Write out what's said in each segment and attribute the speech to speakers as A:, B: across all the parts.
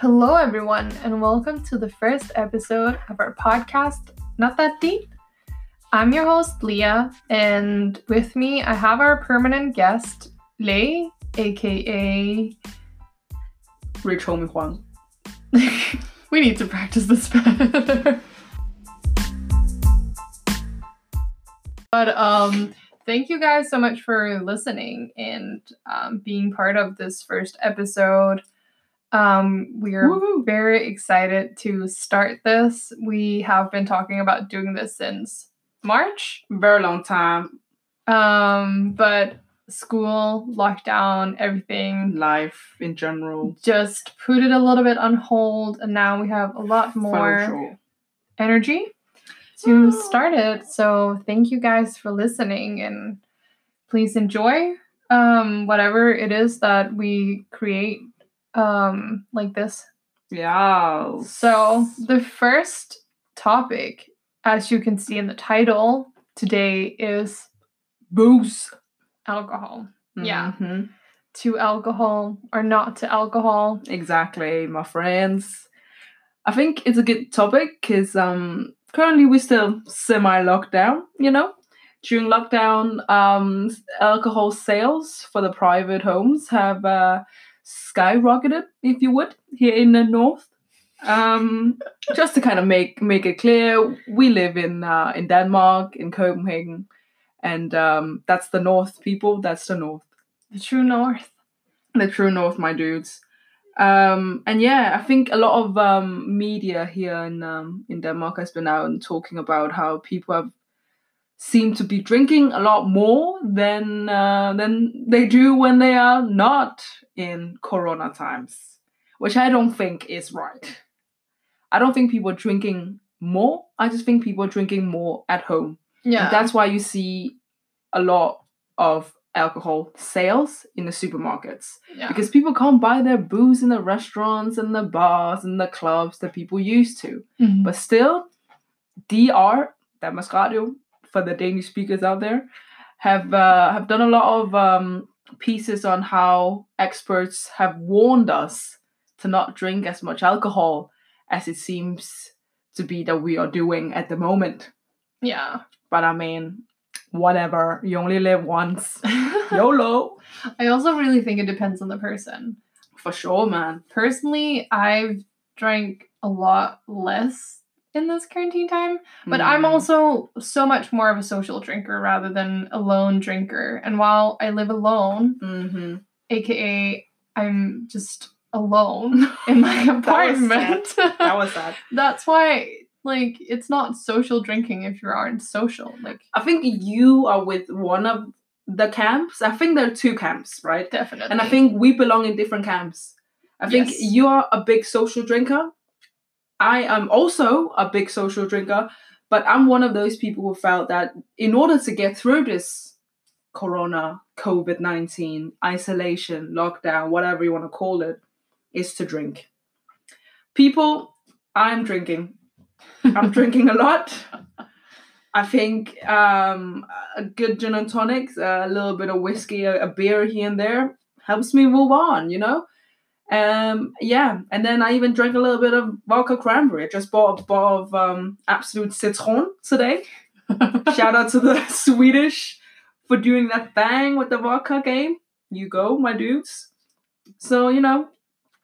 A: Hello, everyone, and welcome to the first episode of our podcast, Not That Deep. I'm your host, Leah, and with me, I have our permanent guest, Lei, aka.
B: Rich Homie Huang.
A: we need to practice this better. but, um, thank you guys so much for listening and um, being part of this first episode. Um, we are
B: Woohoo.
A: very excited to start this. We have been talking about doing this since March,
B: Very long time.
A: um, but school, lockdown, everything
B: Life in general.
A: just put it a little bit on hold, and now we have a lot more
B: Social.
A: energy to start it. So thank you guys for listening and please enjoy um whatever it is that we create um like this.
B: Yeah.
A: So the first topic as you can see in the title today is
B: booze.
A: alcohol. Yeah.
B: Mhm.
A: To alcohol or not to alcohol.
B: Exactly, my friends. I think it's a good topic because um currently we're still semi lockdown, you know. During lockdown, um alcohol sales for the private homes have uh skyrocketed, if you would, here in the north. Um just to kind of make make it clear, we live in uh in Denmark, in Copenhagen, and um that's the north people, that's the north
A: The true north.
B: the true north my dudes um and yeah i think a lot of um media here in um in denmark has been out and talking about how people have seem to be drinking a lot more than uh, than they do when they are not in corona times which i don't think is right i don't think people are drinking more i just think people are drinking more at home
A: Yeah.
B: and that's why you see a lot of alcohol sales in the supermarkets
A: yeah.
B: because people can't buy their booze in the restaurants and the bars and the clubs that people used to.
A: Mhm.
B: But still, DR, Danmarks Radio, for the Danish speakers out there, have uh, have done a lot of um, pieces on how experts have warned us to not drink as much alcohol as it seems to be that we are doing at the moment.
A: yeah.
B: But I mean, whatever. You only live once. YOLO.
A: I also really think it depends on the person.
B: For sure, man.
A: Personally, I've drank a lot less in this quarantine time, but I'm
B: Mm.
A: also so much more of a social drinker rather than a lone drinker. And while I live alone,
B: Mm-hmm.
A: aka I'm just alone in my apartment,
B: That was sad.
A: that's why like it's not social drinking if you aren't social. Like
B: I think you are with one of the camps. I think there are two camps, right?
A: definitely.
B: And I think we belong in different camps. I think
A: Yes.
B: you are a big social drinker. I am also a big social drinker, but I'm one of those people who felt that in order to get through this corona, COVID 19, isolation, lockdown, whatever you want to call it, is to drink. People, I'm drinking. I'm drinking a lot. I think um, a good gin and tonics, a little bit of whiskey, a, a beer here and there helps me move on, you know? Um, yeah, and then I even drank a little bit of vodka cranberry. I just bought a bottle of um, Absolut Citron today. Shout out to the Swedish for doing that thing with the vodka game. You go, my dudes. So, you know,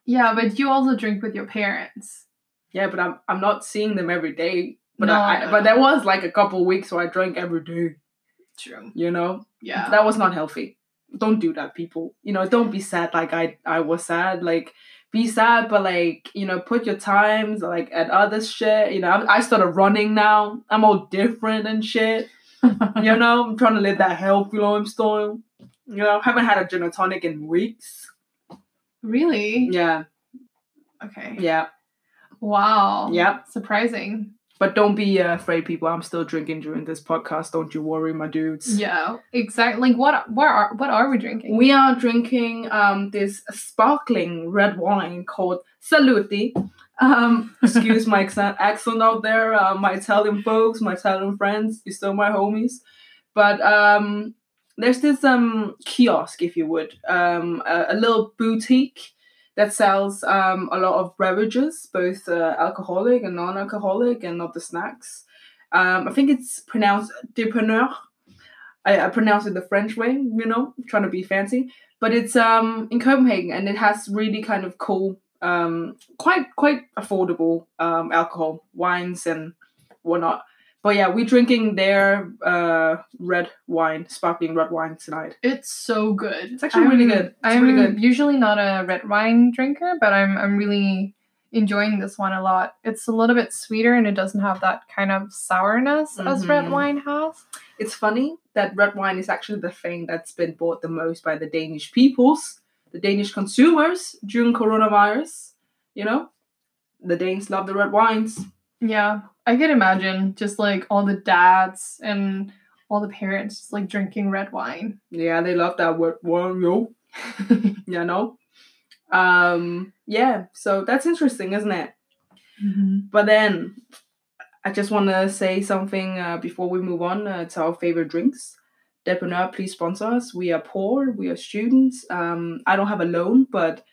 A: yeah, but you also drink with your parents.
B: yeah, but I'm I'm not seeing them every day. But
A: No,
B: I, I but there was like a couple weeks where I drank every day.
A: True.
B: You know,
A: Yeah.
B: that was not healthy. Don't do that, people. You know, don't be sad like I I was sad. Like, be sad, but like you know, put your times like at other shit. You know, I, I started running now. I'm all different and shit. You know, I'm trying to live that healthy lifestyle. You know, haven't had a gin and tonic in weeks.
A: really?
B: Yeah,
A: Okay.
B: yeah.
A: Wow.
B: Yeah.
A: Surprising.
B: But don't be uh, afraid, people. I'm still drinking during this podcast. Don't you worry, my dudes.
A: Yeah. Exactly. Like what? What are? What are we drinking?
B: We are drinking um this sparkling red wine called Saluti. Um, excuse my accent, accent out there, uh, my Italian folks, my Italian friends, you're still my homies. But um, there's this um kiosk, if you would, um, a, a little boutique that sells um, a lot of beverages, both uh, alcoholic and non-alcoholic, and not the snacks. Um, I think it's pronounced dépanneur. I, I pronounce it the French way, you know, trying to be fancy. But it's um in Copenhagen, and it has really kind of cool, um, quite quite affordable um, alcohol, wines and whatnot. But yeah, we're drinking their uh, red wine, sparkling red wine tonight.
A: It's so good.
B: It's actually really good. It's
A: I'm
B: really good.
A: usually not a red wine drinker, but I'm I'm really enjoying this one a lot. It's a little bit sweeter and it doesn't have that kind of sourness as red
B: Mhm.
A: wine has.
B: It's funny that red wine is actually the thing that's been bought the most by the Danish peoples, the Danish consumers during coronavirus. You know, the Danes love the red wines.
A: Yeah, I could imagine just like all the dads and all the parents just like drinking red wine.
B: Yeah, they love that red wine, yo. You know. Um. Yeah. So that's interesting, isn't it? But then, I just want to say something uh, before we move on uh, to our favorite drinks. Dépanneur, please sponsor us. We are poor. We are students. Um, I don't have a loan, but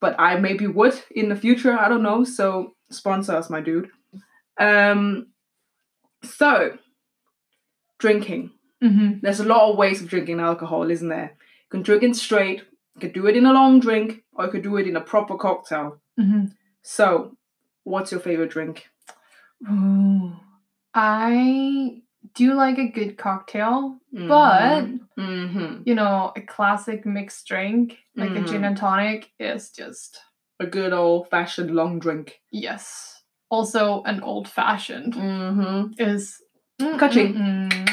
B: but I maybe would in the future. I don't know. So sponsor us, my dude. Um, so drinking.
A: hmm
B: There's a lot of ways of drinking alcohol, isn't there? You can drink it straight. You could do it in a long drink, or you could do it in a proper cocktail.
A: hmm
B: So, what's your favorite drink?
A: Ooh. I do like a good cocktail, but
B: hmm
A: you know, a classic mixed drink like a gin
B: Mhm.
A: and tonic is just
B: a good old fashioned long drink.
A: yes. Also, an old fashioned
B: Mm-hmm.
A: is. Mm-mm-mm.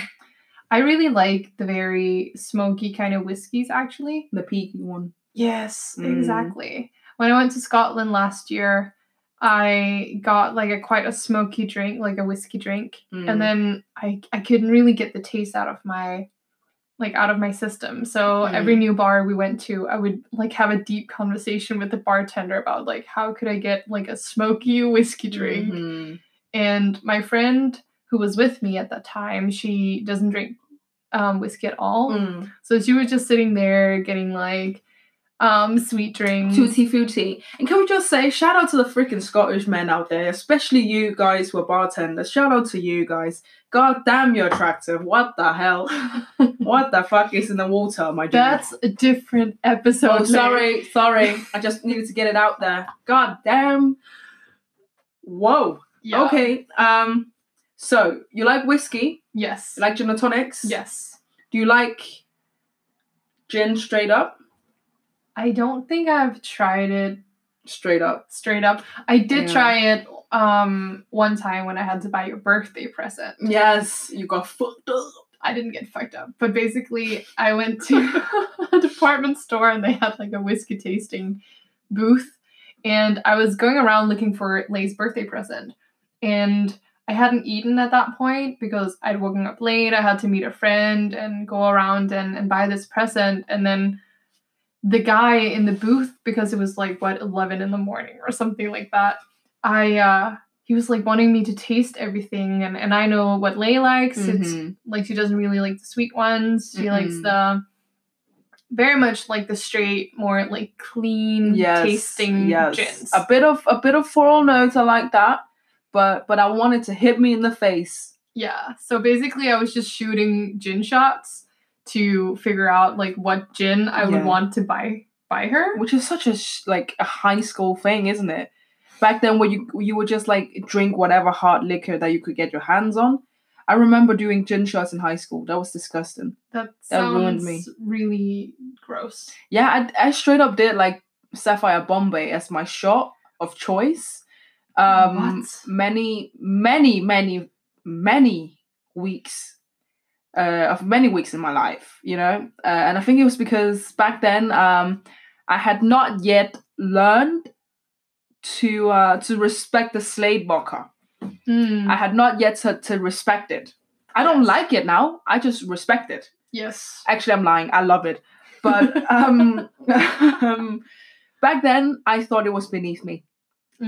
A: I really like the very smoky kind of whiskeys actually.
B: The peaky one.
A: Yes,
B: Mm.
A: exactly. When I went to Scotland last year, I got like a quite a smoky drink, like a whiskey drink,
B: Mm.
A: and then I I couldn't really get the taste out of my like out of my system. So
B: Mm.
A: every new bar we went to, I would like have a deep conversation with the bartender about like how could I get like a smoky whiskey drink.
B: Mhm.
A: And my friend who was with me at that time, she doesn't drink um, whiskey at all.
B: Mm.
A: So she was just sitting there getting like um sweet drinks.
B: Tutti frutti. And can we just say, shout out to the freaking Scottish men out there, especially you guys who are bartenders. Shout out to you guys. God damn, you're attractive. What the hell? What the fuck is in the water, my dude?
A: That's a different episode.
B: Oh, sorry, sorry. I just needed to get it out there. God damn. Whoa.
A: Yeah.
B: Okay. Um. So you like whiskey?
A: Yes.
B: You like gin and tonics?
A: yes.
B: Do you like gin straight up?
A: I don't think I've tried it
B: Straight up.
A: straight up. I did
B: Yeah.
A: try it um one time when I had to buy you a birthday present.
B: Yes, you got fucked up.
A: I didn't get fucked up, but basically I went to a department store and they had like a whiskey tasting booth and I was going around looking for Lei's birthday present and I hadn't eaten at that point because I'd woken up late. I had to meet a friend and go around and, and buy this present and then the guy in the booth because it was like what 11 in the morning or something like that. I uh he was like wanting me to taste everything and, and I know what Lei likes. It's
B: Mhm.
A: like she doesn't really like the sweet ones. She likes
B: Mhm.
A: the very much like the straight, more like clean
B: Yes,
A: tasting
B: yes.
A: gins.
B: A bit of a bit of floral notes. I like that, but but I wanted to hit me in the face.
A: yeah. So basically I was just shooting gin shots to figure out like what gin I would
B: Yeah.
A: want to buy buy her.
B: which is such a sh- like a high school thing, isn't it? Back then, where you you would just like drink whatever hard liquor that you could get your hands on. I remember doing gin shots in high school. That was disgusting.
A: That
B: That
A: sounds
B: ruined me.
A: really gross.
B: Yeah, I, I straight up did like Sapphire Bombay as my shot of choice. Um,
A: What?
B: many, many, many, many weeks uh, of many weeks in my life, you know, uh, and I think it was because back then um, I had not yet learned to uh, to respect the Slade vodka.
A: Mm,
B: I had not yet to, to respect it. I don't
A: Yes.
B: like it now. I just respect it.
A: yes.
B: Actually, I'm lying. I love it, but um, um, back then I thought it was beneath me.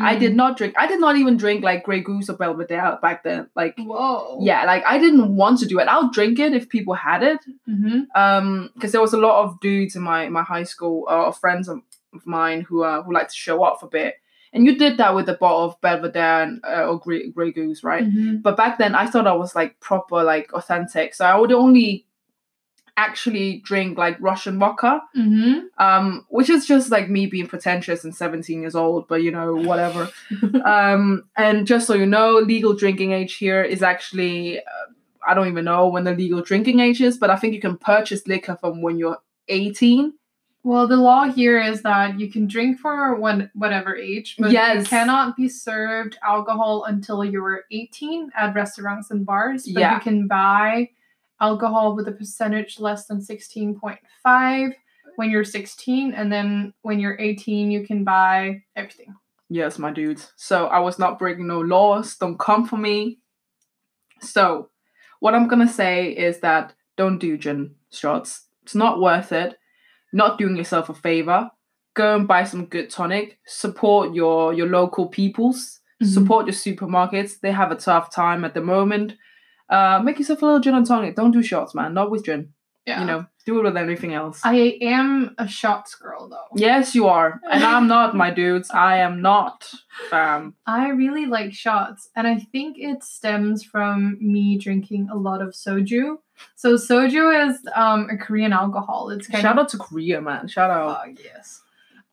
B: I did
A: Mm.
B: not drink. I did not even drink like Grey Goose or Belvedere back then. Like,
A: Whoa.
B: yeah, like I didn't want to do it. I'll drink it if people had it.
A: Mm-hmm.
B: Um, because there was a lot of dudes in my my high school, uh, friends of mine who uh, who like to show off a bit. And you did that with a bottle of Belvedere and, uh, or Grey, Grey Goose, right?
A: Mhm.
B: But back then, I thought I was like proper, like authentic. So I would only actually drink like Russian vodka,
A: Mhm.
B: um, which is just like me being pretentious and 17 years old, but you know, whatever. um, and just so you know, legal drinking age here is actually, uh, I don't even know when the legal drinking age is, but I think you can purchase liquor from when you're 18.
A: Well, the law here is that you can drink for one whatever age, but you cannot be served alcohol until you're 18 at restaurants and bars. But
B: Yeah.
A: you can buy alcohol with a percentage less than 16.5 when you're 16, and then when you're 18, you can buy everything.
B: Yes, my dudes. So I was not breaking no laws. Don't come for me. So, what I'm gonna say is that don't do gin shots. It's not worth it. Not doing yourself a favor. Go and buy some good tonic. Support your your local peoples.
A: Mhm.
B: Support your supermarkets. They have a tough time at the moment. Uh, make yourself a little gin and tonic. Don't do shots, man. Not with gin.
A: Yeah.
B: You know, do it with anything else.
A: I am a shots girl though.
B: yes, you are, and I'm not, my dudes. I am not, fam.
A: I really like shots, and I think it stems from me drinking a lot of soju. So soju is um, a Korean alcohol. It's kind
B: Shout
A: of
B: out to Korea, man. Shout out.
A: oh, yes.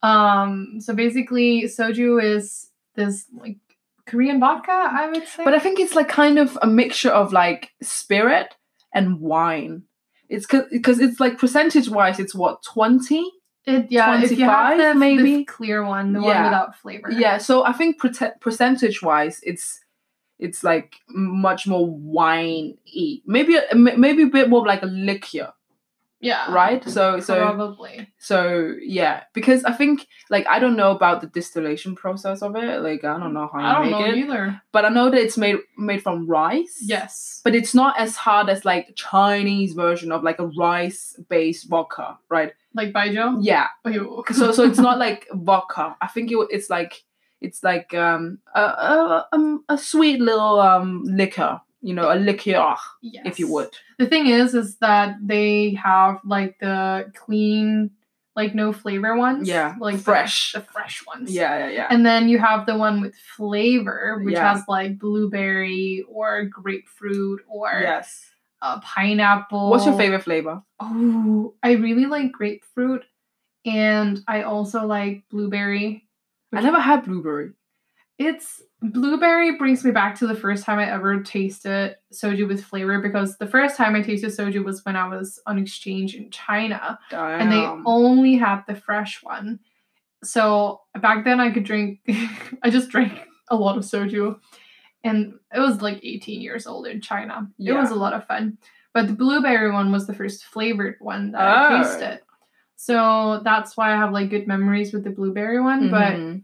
A: Um, so basically, soju is this like Korean vodka, I would say.
B: But I think it's like kind of a mixture of like spirit and wine. It's because it's like percentage wise, it's what twenty.
A: it, yeah, if you have
B: 25
A: the,
B: maybe?
A: the clear one, the one without flavor.
B: Yeah, so I think prote- percentage wise, it's it's like much more wine-y. Maybe maybe a bit more like a liquor,
A: yeah,
B: right? So so
A: probably.
B: so yeah, because I think like I don't know about the distillation process of it. Like I don't know how
A: I don't know
B: it,
A: either.
B: but I know that it's made made from rice.
A: Yes.
B: but it's not as hard as like Chinese version of like a rice based vodka, right?
A: Like Baijiu.
B: Yeah.
A: Ew.
B: So so it's not like vodka. I think it, it's like it's like um a, a um a sweet little um liquor, you know, a liqueur,
A: yes.
B: if you would.
A: The thing is, is that they have like the clean, like no flavor ones.
B: Yeah,
A: Like the-
B: fresh.
A: The, fresh ones.
B: Yeah, yeah, yeah.
A: And then you have the one with flavor, which
B: Yeah.
A: has like blueberry or grapefruit or
B: yes.
A: uh, pineapple.
B: What's your favorite flavor?
A: Oh, I really like grapefruit, and I also like blueberry.
B: I never had blueberry.
A: It's blueberry brings me back to the first time I ever tasted soju with flavor because the first time I tasted soju was when I was on exchange in China and they only had the fresh one. So back then I could drink I just drank a lot of soju and it was like 18 years old in China. It was a lot of fun. But the blueberry one was the first flavored one that
B: Oh.
A: I tasted. So that's why I have like good memories with the blueberry one. But
B: Mhm.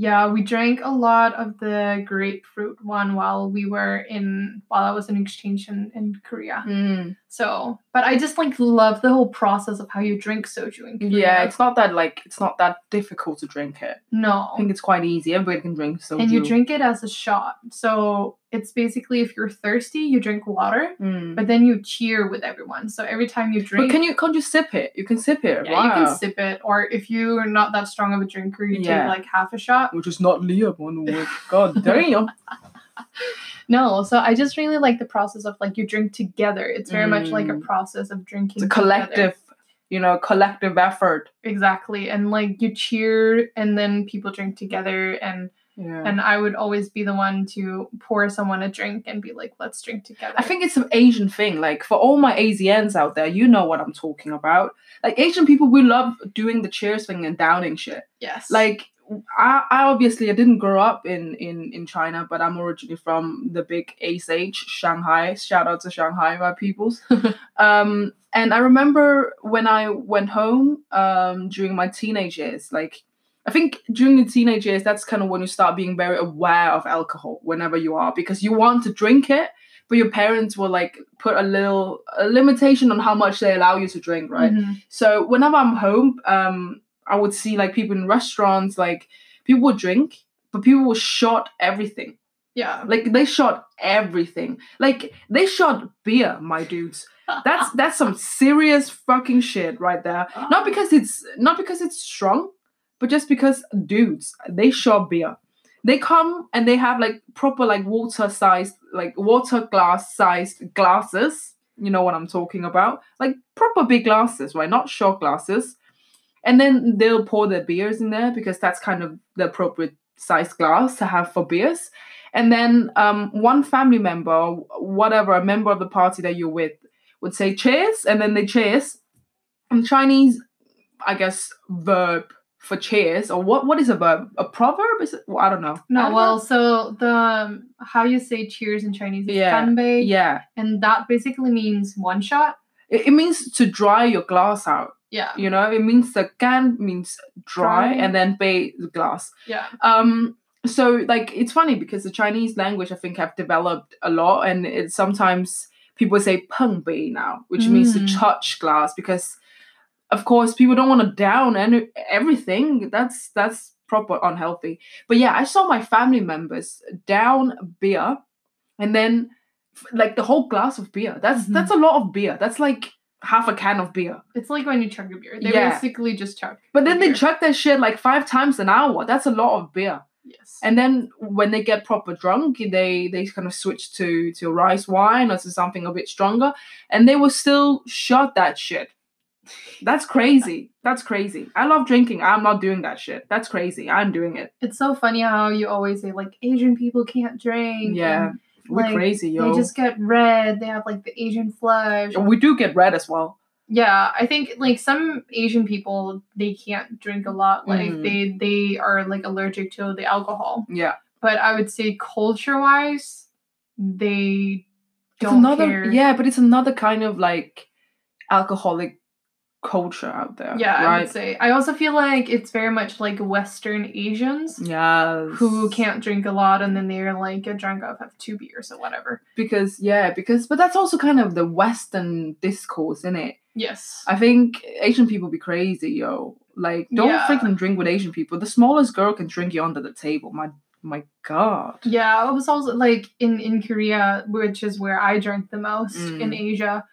A: Yeah, we drank a lot of the grapefruit one while we were in while I was in exchange in, in Korea.
B: Mm.
A: So, but I just like love the whole process of how you drink soju in Korea.
B: Yeah, it's not that like it's not that difficult to drink it.
A: No, I
B: think it's quite easy. Everybody can drink soju.
A: and you drink it as a shot. So it's basically if you're thirsty, you drink water,
B: Mm.
A: but then you cheer with everyone. So every time you drink,
B: But can you can't you sip it? You can sip it.
A: yeah, you can sip it, or if you're not that strong of a drinker, you
B: Yeah.
A: take like half a shot.
B: Which is not Leah, one word. God damn.
A: No, so I just really like the process of like you drink together. It's very much like a
B: Mm.
A: process of drinking.
B: It's a
A: together.
B: collective, you know, collective effort.
A: Exactly. And like you cheer and then people drink together and
B: Yeah.
A: and I would always be the one to pour someone a drink and be like, let's drink together.
B: I think it's an Asian thing. Like for all my Asians out there, you know what I'm talking about. Like Asian people, we love doing the cheers thing and downing shit.
A: yes.
B: Like I, I obviously I didn't grow up in in in China, but I'm originally from the big Ace H, Shanghai. Shout out to Shanghai, my peoples. um, and I remember when I went home um during my teenage years, like. I think during the teenage years, that's kind of when you start being very aware of alcohol whenever you are, because you want to drink it, but your parents will like put a little a limitation on how much they allow you to drink, right?
A: Mhm.
B: So whenever I'm home, um, I would see like people in restaurants, like people would drink, but people would shot everything.
A: Yeah.
B: Like they shot everything. Like they shot beer, my dudes. That's that's some serious fucking shit right there. Not because it's not because it's strong, but just because dudes, they shot beer. They come and they have like proper like water sized like water glass sized glasses. You know what I'm talking about? Like proper big glasses, right? Not shot glasses. And then they'll pour their beers in there because that's kind of the appropriate size glass to have for beers. And then um, one family member, whatever, a member of the party that you're with, would say cheers, and then they cheers. And Chinese, I guess, verb for cheers, or what? What is a verb? A proverb? Is it? Well, I don't know.
A: No,
B: don't
A: well,
B: know.
A: so the um, how you say cheers in Chinese is
B: Yeah, yeah,
A: and that basically means one shot.
B: it, it means to dry your glass out.
A: Yeah,
B: You know, it means the gan means dry,
A: Dry.
B: and then bei the glass.
A: yeah,
B: um so like it's funny because the chinese language i think have developed a lot and it sometimes people say peng bei now which means to
A: Mm.
B: touch glass because of course people don't want to down any, everything that's that's proper unhealthy but yeah i saw my family members down beer and then like the whole glass of beer that's
A: Mhm.
B: that's a lot of beer that's like half a can of beer
A: it's like when you chug a beer. They
B: Yeah.
A: basically just chug.
B: but then they chuck that shit like five times an hour that's a lot of beer
A: Yes.
B: and then when they get proper drunk they they kind of switch to to rice wine or to something a bit stronger and they will still shot that shit that's crazy that's crazy i love drinking i'm not doing that shit that's crazy i'm doing it
A: it's so funny how you always say like Asian people can't drink.
B: yeah
A: and
B: we're
A: like,
B: crazy yo
A: They just get red. They have like the Asian flush.
B: we do get red as well
A: Yeah, I think like some Asian people they can't drink a lot. Like
B: Mm.
A: they they are like allergic to the alcohol.
B: yeah
A: But I would say culture wise, they
B: it's
A: don't
B: another
A: care.
B: yeah but it's another kind of like alcoholic culture out there
A: Yeah, I would say. I also feel like it's very much like Western Asians
B: yes
A: who can't drink a lot and then they're like get drunk off have two beers or whatever.
B: because yeah because but that's also kind of the western discourse in it
A: Yes.
B: i think asian people be crazy yo like don't
A: Yeah.
B: freaking drink with asian people the smallest girl can drink you under the table my my god
A: Yeah, it was also like in in Korea, which is where I drank the most in
B: Mm.
A: Asia.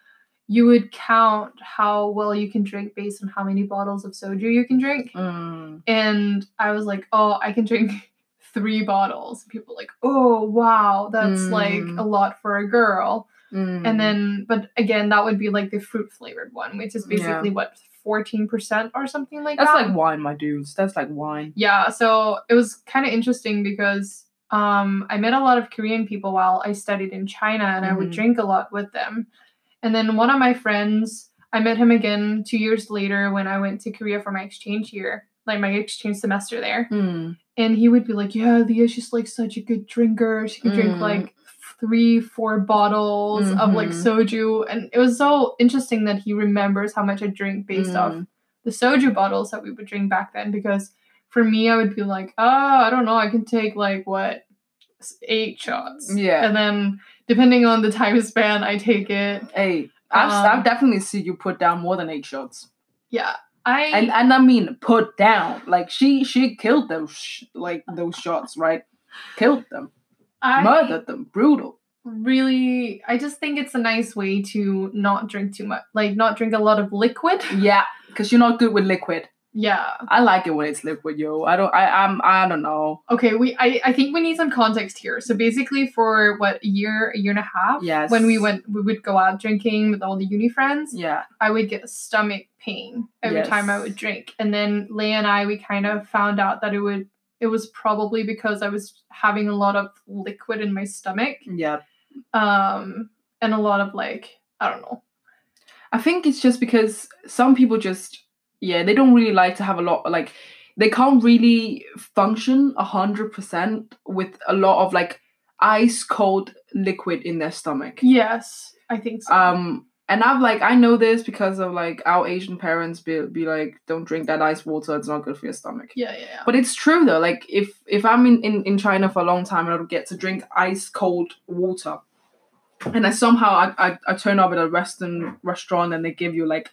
A: You would count how well you can drink based on how many bottles of soju you can drink,
B: Mm.
A: and I was like, oh, I can drink three bottles. People were like, oh wow, that's like
B: Mm.
A: a lot for a girl.
B: Mm.
A: And then, but again, that would be like the fruit flavored one, which is
B: Yeah.
A: basically what fourteen percent or something like
B: that's
A: that.
B: That's like wine my dudes that's like wine
A: Yeah, so it was kind of interesting because um, I met a lot of Korean people while I studied in China and I would
B: Mhm.
A: drink a lot with them. And then one of my friends, I met him again two years later when I went to Korea for my exchange year, like my exchange semester there.
B: Mm.
A: And he would be like, Yeah, Leah, she's like such a good drinker. She could drink
B: Mm.
A: like three, four bottles of like
B: Mhm.
A: soju. And it was so interesting that he remembers how much I drink based off
B: Mm.
A: the soju bottles that we would drink back then because for me I would be like, oh, I don't know, I can take like what eight shots.
B: Yeah.
A: And then depending on the time span, I take it.
B: hey I've,
A: Um,
B: I've definitely seen you put down more than eight shots
A: Yeah. I
B: and and i mean put down like she she killed those sh- like those shots right killed them
A: I
B: murdered them brutal
A: really I just think it's a nice way to not drink too much like not drink a lot of liquid.
B: yeah because you're not good with liquid
A: Yeah.
B: I like it when it's liquid, yo. I don't. I. I'm. I don't know.
A: Okay, we I, I think we need some context here. So basically for what a year, a year and a half,
B: Yes.
A: when we went we would go out drinking with all the uni friends.
B: Yeah.
A: I would get stomach pain every time I would drink. And then Leia and I, we kind of found out that it would, it was probably because I was having a lot of liquid in my stomach.
B: Yeah.
A: Um, and a lot of like, I don't know.
B: I think it's just because some people just yeah they don't really like to have a lot like they can't really function a hundred percent with a lot of like ice cold liquid in their stomach.
A: Yes, I think so.
B: Um. And I've like I know this because of like our Asian parents be be like don't drink that ice water it's not good for your stomach.
A: yeah, yeah, yeah.
B: But it's true though. Like if if I'm in, in, in China for a long time and I don't get to drink ice cold water, and I somehow I, I, I turn up at a Western restaurant and they give you like,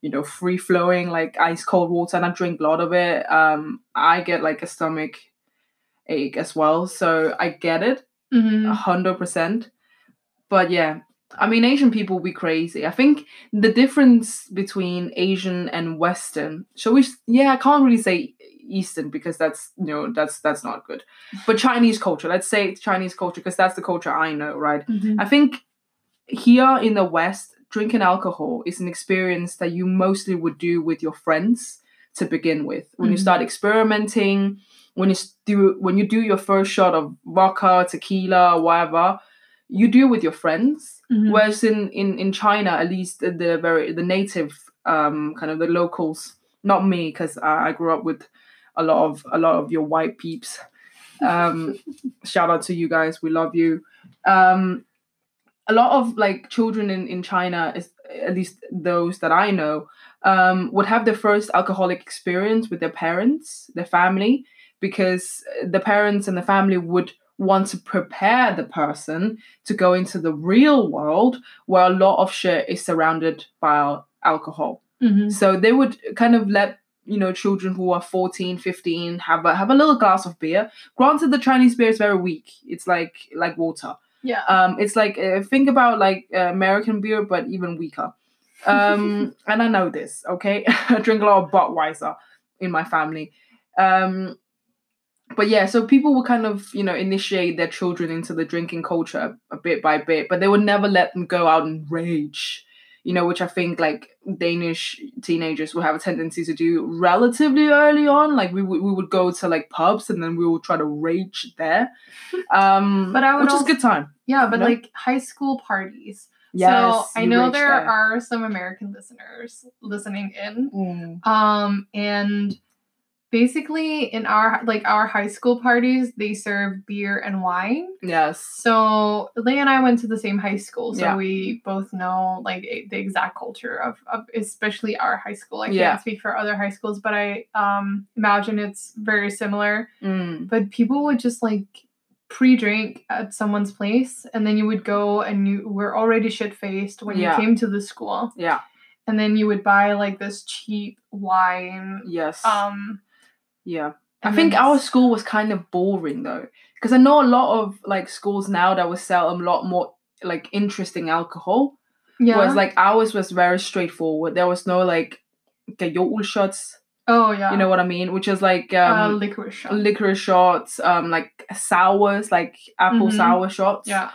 B: you know, free flowing like ice cold water and I drink a lot of it, um, I get like a stomach ache as well. So I get it. a
A: Mhm.
B: hundred percent. But yeah, I mean, Asian people be crazy. I think the difference between Asian and Western. Shall we? Yeah, I can't really say Eastern because that's you know that's that's not good. But Chinese culture. Let's say Chinese culture because that's the culture I know, right?
A: Mhm.
B: I think here in the West, drinking alcohol is an experience that you mostly would do with your friends to begin with. When you
A: Mhm.
B: start experimenting, when you do when you do your first shot of vodka, tequila, or whatever, you do with your friends.
A: Mhm.
B: Whereas in, in in China, at least the, the very the native um kind of the locals, not me, because I, I grew up with a lot of a lot of your white peeps. Um, shout out to you guys, we love you. Um, a lot of like children in in China, is at least those that I know, um, would have their first alcoholic experience with their parents, their family, because the parents and the family would want to prepare the person to go into the real world where a lot of shit is surrounded by al- alcohol.
A: Mhm.
B: So they would kind of let you know children who are 14 15 have a have a little glass of beer granted the chinese beer is very weak it's like like water
A: Yeah.
B: um it's like uh, think about like uh, american beer but even weaker. Um and i know this okay? I drink a lot of budweiser in my family. Um but yeah so people will kind of you know initiate their children into the drinking culture a bit by bit but they would never let them go out and rage you know which i think like danish teenagers will have a tendency to do relatively early on like we would we would go to like pubs and then we would try to rage there um
A: But I would
B: which
A: also-
B: is good time
A: yeah, but
B: know?
A: like high school parties.
B: yes
A: so I know there
B: there.
A: are some American listeners listening in.
B: Mm.
A: Um, and basically in our like our high school parties, they serve beer and wine.
B: yes
A: So Leigh and I went to the same high school, so
B: Yeah.
A: we both know like the exact culture of, of especially our high school. I can't
B: Yeah.
A: speak for other high schools, but I um imagine it's very similar.
B: Mm.
A: But people would just like pre-drink at someone's place, and then you would go and you were already shit faced when
B: Yeah.
A: you came to the school,
B: yeah
A: and then you would buy like this cheap wine.
B: yes
A: Um,
B: yeah I think
A: then
B: our school was kind of boring though, because I know a lot of like schools now that would sell a lot more like interesting alcohol.
A: yeah.
B: Whereas like ours was very straightforward. There was no like gajol shots.
A: oh yeah,
B: You know what I mean? Which is like
A: uh,
B: um
A: licorice shot.
B: licorice shots, um like sours, like apple
A: Mhm.
B: sour shots.
A: yeah.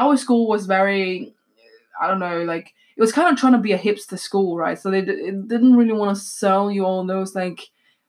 B: Our school was very I don't know, like it was kind of trying to be a hipster school, right? So they d- it didn't really want to sell you all those like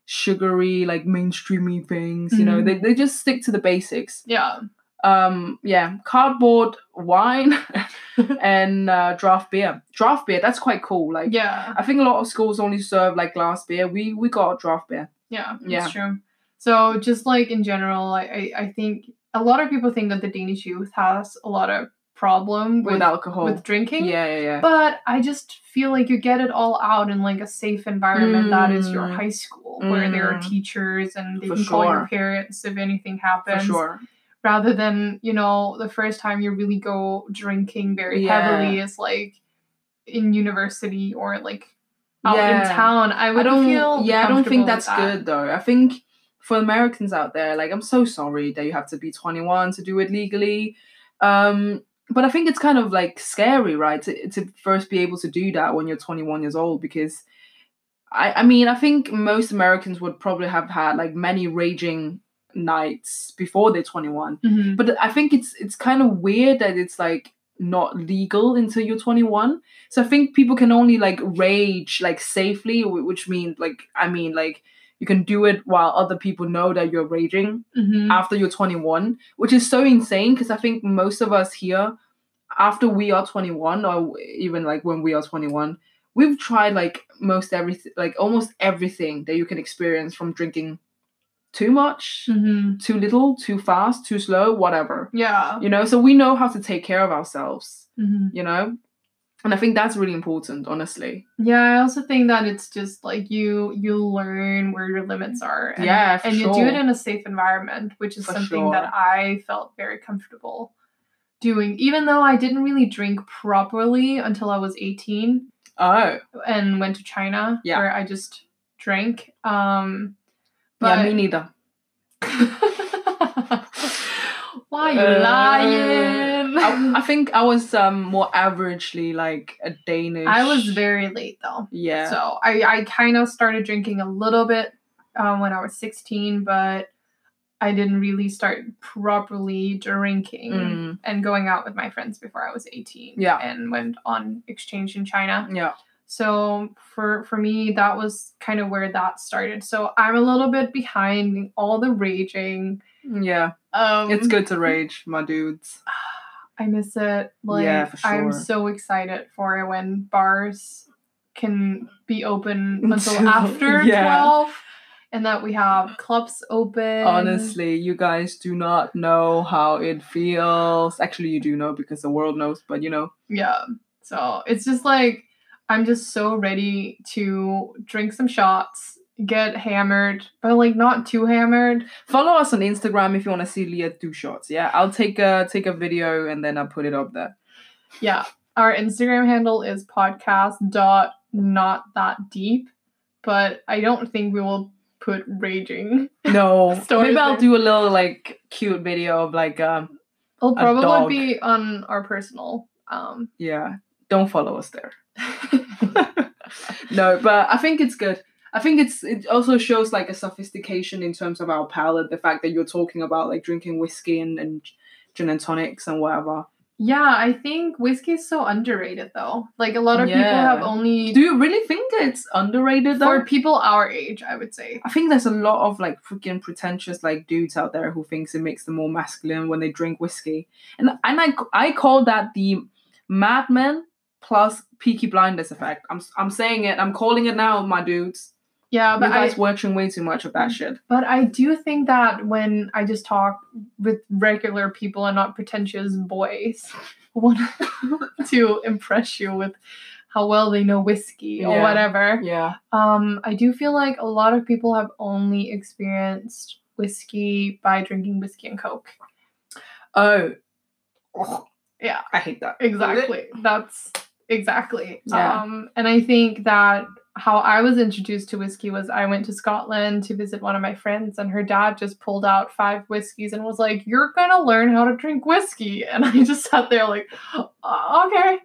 B: sugary, like mainstreamy things. You know,
A: Mhm.
B: they they just stick to the basics.
A: Yeah.
B: Um, yeah, cardboard wine and uh, draft beer. Draft beer, that's quite cool. Like,
A: Yeah.
B: I think a lot of schools only serve like glass beer. We we got draft beer.
A: Yeah. That's
B: Yeah.
A: true. So just like in general, I, I I think a lot of people think that the Danish youth has a lot of problem
B: with,
A: with
B: alcohol.
A: with drinking.
B: yeah, yeah, yeah.
A: But I just feel like you get it all out in like a safe environment that is your
B: Mm.
A: high school where there are
B: Mm.
A: teachers and they
B: For
A: can call your parents if anything
B: For
A: happens.
B: sure.
A: Rather than, you know, the first time you really go drinking very
B: Yeah.
A: heavily is like in university or like out in town. I
B: I
A: would
B: don't
A: feel
B: yeah, I don't think that's
A: that.
B: good though. I think for Americans out there, like I'm so sorry that you have to be 21 to do it legally. Um but I think it's kind of like scary, right? To, to first be able to do that when you're 21 years old because I I mean, I think most Americans would probably have had like many raging nights before they're 21
A: Mhm.
B: but I think it's it's kind of weird that it's like not legal until you're 21. So I think people can only like rage like safely, which means like I mean like you can do it while other people know that you're raging
A: Mhm.
B: after you're 21, which is so insane because I think most of us here after we are 21 or even like when we are 21, we've tried like most everything like almost everything that you can experience from drinking too much,
A: Mhm.
B: too little, too fast, too slow, whatever
A: Yeah.
B: you know so we know how to take care of ourselves
A: Mhm.
B: you know and i think that's really important honestly
A: Yeah, I also think that it's just like you you learn where your limits are. And,
B: Yeah, for
A: and you do it in a safe environment, which is
B: For
A: something that. I felt very comfortable doing. Even though I didn't really drink properly until I was 18
B: oh
A: and went to China
B: Yeah.
A: where I just drank. Um
B: yeah
A: but
B: me neither
A: Why you
B: Uh,
A: lying?
B: I, I think I was um more averagely like a Danish.
A: I was very late though.
B: yeah.
A: So I, I kind of started drinking a little bit um, when I was 16, but I didn't really start properly drinking
B: Mm,
A: and going out with my friends before I was 18.
B: Yeah.
A: And went on exchange in China.
B: yeah.
A: So for for me, that was kind of where that started. So I'm a little bit behind all the raging.
B: Yeah.
A: Um,
B: It's good to rage, my dudes.
A: I miss it. Like
B: Yeah, for
A: I'm so excited for when bars can be open until
B: Until-
A: after
B: yeah.
A: 12 and that we have clubs open.
B: Honestly, you guys do not know how it feels. Actually, you do know because the world knows, but you know.
A: Yeah. So it's just like I'm just so ready to drink some shots, get hammered, but like not too hammered.
B: Follow us on Instagram if you want to see Leah do shots. Yeah, I'll take a take a video and then I'll put it up there.
A: Yeah. Our Instagram handle is podcast dot not that deep, but I don't think we will put raging.
B: No, maybe I'll
A: there.
B: do a little like cute video of like um
A: It'll probably be on our personal. Um,
B: yeah. Don't follow us there. no, but I think it's good. I think it's it also shows like a sophistication in terms of our palate. The fact that you're talking about like drinking whiskey and, and gin and tonics and whatever.
A: yeah, I think whiskey is so underrated though. Like a lot of people have only
B: Do you really think it's underrated though?
A: for people our age, I would say.
B: I think there's a lot of like freaking pretentious like dudes out there who thinks it makes them more masculine when they drink whiskey, and and I I call that the Mad Men plus Peaky Blinders effect. I'm I'm saying it. I'm calling it now, my dudes.
A: Yeah,
B: you
A: but
B: guys
A: I
B: watching way too much of that shit.
A: but I do think that when I just talk with regular people and not pretentious boys, who want to impress you with how well they know whiskey or
B: Yeah.
A: whatever.
B: Yeah.
A: Um, I do feel like a lot of people have only experienced whiskey by drinking whiskey and coke.
B: Oh.
A: Yeah.
B: I hate that.
A: Exactly. That's exactly.
B: Yeah.
A: Um, and I think that how I was introduced to whiskey was I went to Scotland to visit one of my friends, and her dad just pulled out five whiskeys and was like, "You're gonna learn how to drink whiskey." And I just sat there like, "Uh, "Okay."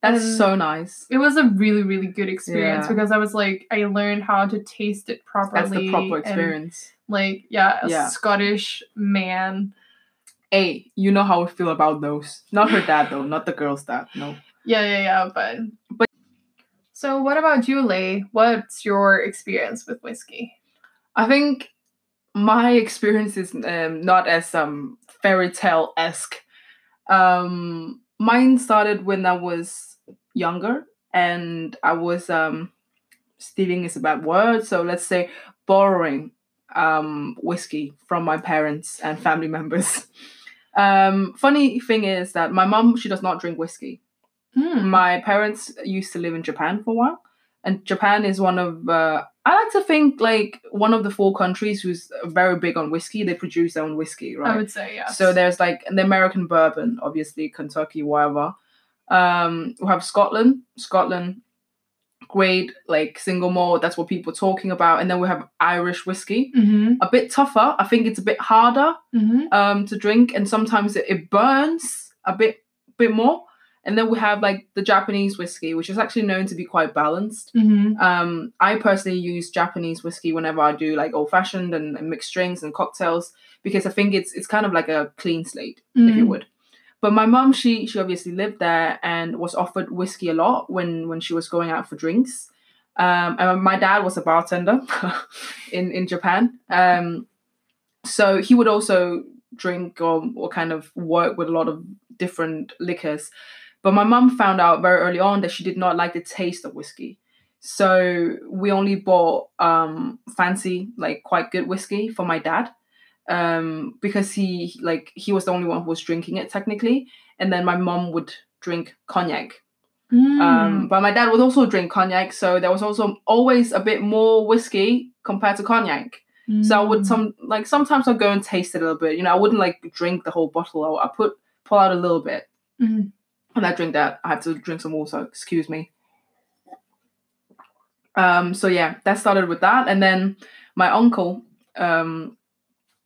B: That's
A: And-
B: so nice.
A: It was a really, really good experience
B: Yeah.
A: because I was like, I learned how to taste it properly.
B: That's the proper
A: and,
B: experience.
A: like, yeah, a
B: Yeah.
A: Scottish man.
B: Hey, you know how I feel about those. Not her dad though, not the girl's dad. No.
A: Yeah, yeah, yeah. But
B: But-
A: so, what about you, Lei? What's your experience with whiskey?
B: I think my experience is um, not as um fairy tale esque. Um, mine started when I was younger, and I was um stealing is a bad word, so let's say borrowing um whiskey from my parents and family members. Um, funny thing is that my mom she does not drink whiskey.
A: Hmm.
B: My parents used to live in Japan for a while, and Japan is one of uh, I like to think like one of the four countries who's very big on whiskey. They produce their own whiskey, right?
A: I would say yes.
B: So there's like the American bourbon, obviously Kentucky, whatever. Um, we have Scotland, Scotland, great like single malt. That's what people are talking about, and then we have Irish whiskey.
A: Mm-hmm.
B: A bit tougher. I think it's a bit harder
A: Mm-hmm.
B: um, to drink, and sometimes it, it burns a bit bit more. And then we have like the Japanese whiskey, which is actually known to be quite balanced.
A: Mm-hmm.
B: Um, I personally use Japanese whiskey whenever I do like old fashioned and, and mixed drinks and cocktails because I think it's it's kind of like a clean slate, if you would. But my mum, she she obviously lived there and was offered whiskey a lot when when she was going out for drinks. Um, and my dad was a bartender in in Japan. Um, so he would also drink or, or kind of work with a lot of different liquors. But my mum found out very early on that she did not like the taste of whiskey. So we only bought um, fancy, like quite good whiskey for my dad um, because he like he was the only one who was drinking it technically, and then my mum would drink cognac.
A: Mm.
B: Um, but my dad would also drink cognac, so there was also always a bit more whiskey compared to cognac. So I would some like sometimes I'd go and taste it a little bit. You know, I wouldn't like drink the whole bottle. I, I put pull out a little bit,
A: Mhm.
B: And I drink that. I have to drink some water. Excuse me. Um. So yeah, that started with that, and then my uncle, um,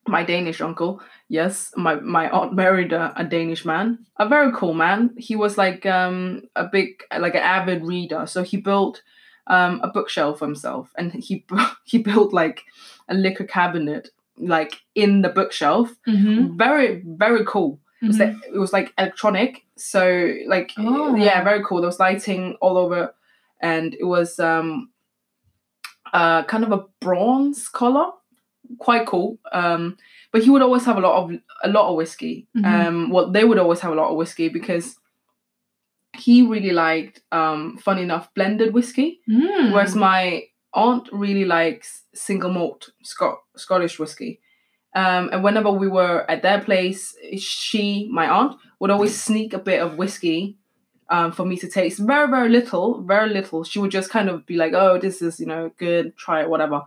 B: my Danish uncle. Yes, my my aunt married a, a Danish man, a very cool man. He was like um a big like an avid reader, so he built um a bookshelf for himself, and he he built like a liquor cabinet like in the bookshelf.
A: Mm-hmm.
B: Very very cool. It was, like, it was like electronic, so like
A: Oh.
B: yeah, very cool. There was lighting all over, and it was um uh kind of a bronze color, quite cool. Um, but he would always have a lot of a lot of whiskey.
A: Mhm.
B: Um, well, they would always have a lot of whiskey because he really liked um, funny enough, blended whiskey.
A: Mm.
B: Whereas my aunt really likes single malt Scot- Scottish whiskey. Um, and whenever we were at their place, she, my aunt, would always sneak a bit of whiskey um, for me to taste. Very, very little, very little. She would just kind of be like, oh, this is, you know, good, try it, whatever.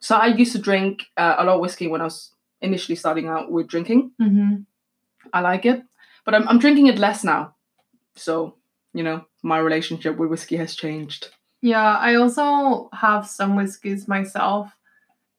B: So I used to drink uh, a lot of whiskey when I was initially starting out with drinking.
A: Mhm.
B: I like it, but I'm, I'm drinking it less now. So, you know, my relationship with whiskey has changed.
A: Yeah, I also have some whiskeys myself.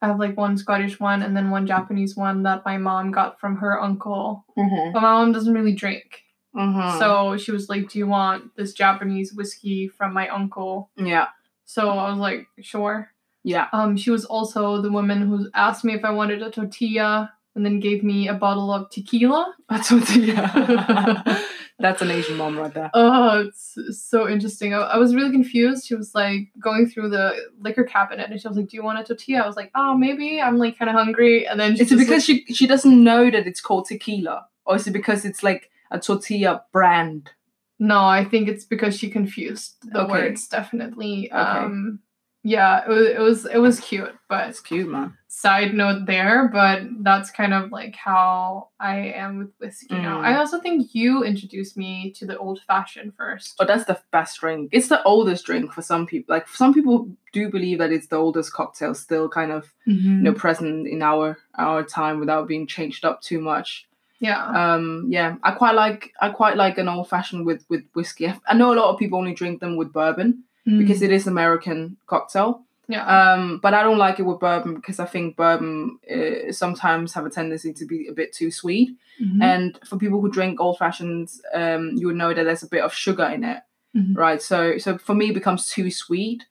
A: I have like one Scottish one and then one Japanese one that my mom got from her uncle.
B: Mm-hmm.
A: But my mom doesn't really drink.
B: Mm-hmm.
A: So she was like, Do you want this Japanese whiskey from my uncle?
B: yeah,
A: So I was like, Sure.
B: yeah.
A: Um, she was also the woman who asked me if I wanted a tortilla and then gave me a bottle of tequila.
B: That's what, yeah. That's an Asian mom right there.
A: Oh, it's so interesting. I, I was really confused. She was like going through the liquor cabinet and she was like, Do you want a tortilla? I was like, Oh, maybe. I'm like kind of hungry. And then
B: Is it because she she doesn't know that it's called tequila, or is it because it's like a tortilla brand?
A: No, I think it's because she confused the
B: Okay.
A: words. Definitely. Um, yeah, it was, it was it was cute, but
B: That's cute, man.
A: side note there. But that's kind of like how I am with whiskey now.
B: Mm.
A: I also think you introduced me to the old fashioned first.
B: But that's the best drink. It's the oldest drink for some people. Like some people do believe that it's the oldest cocktail, still kind of you
A: Mm-hmm.
B: know present in our our time without being changed up too much.
A: Yeah.
B: Um, yeah, I quite like I quite like an old fashioned with with whiskey. I know a lot of people only drink them with bourbon because
A: Mm.
B: it is American cocktail.
A: yeah.
B: Um, but I don't like it with bourbon because I think bourbon uh, sometimes have a tendency to be a bit too sweet.
A: Mhm.
B: And for people who drink old fashions, um, you would know that there's a bit of sugar in it,
A: Mhm.
B: right? So, so for me, it becomes too sweet,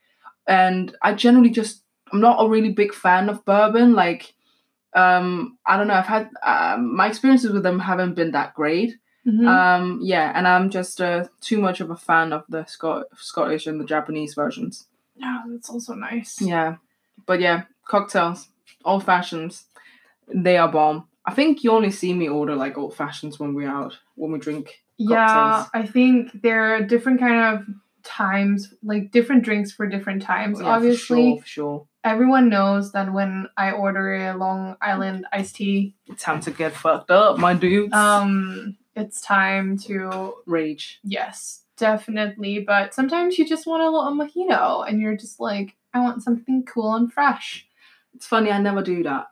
B: and I generally just I'm not a really big fan of bourbon. Like, um, I don't know. I've had um, my experiences with them haven't been that great.
A: Mhm.
B: Um, yeah, and I'm just uh, too much of a fan of the Scot- Scottish and the Japanese versions.
A: yeah, that's also nice.
B: Yeah, but yeah, cocktails, old fashions, they are bomb. I think you only see me order like old fashions when we're out, when we drink.
A: Yeah. I think there are different kind of times, like different drinks for different times.
B: Yeah, for
A: Obviously,
B: sure, for sure.
A: everyone knows that when I order a Long Island iced tea,
B: It's time to get fucked up, my dudes.
A: um, it's time to
B: Rage.
A: yes, definitely. But sometimes you just want a little mojito, and you're just like, I want something cool and fresh.
B: It's funny, I never do that.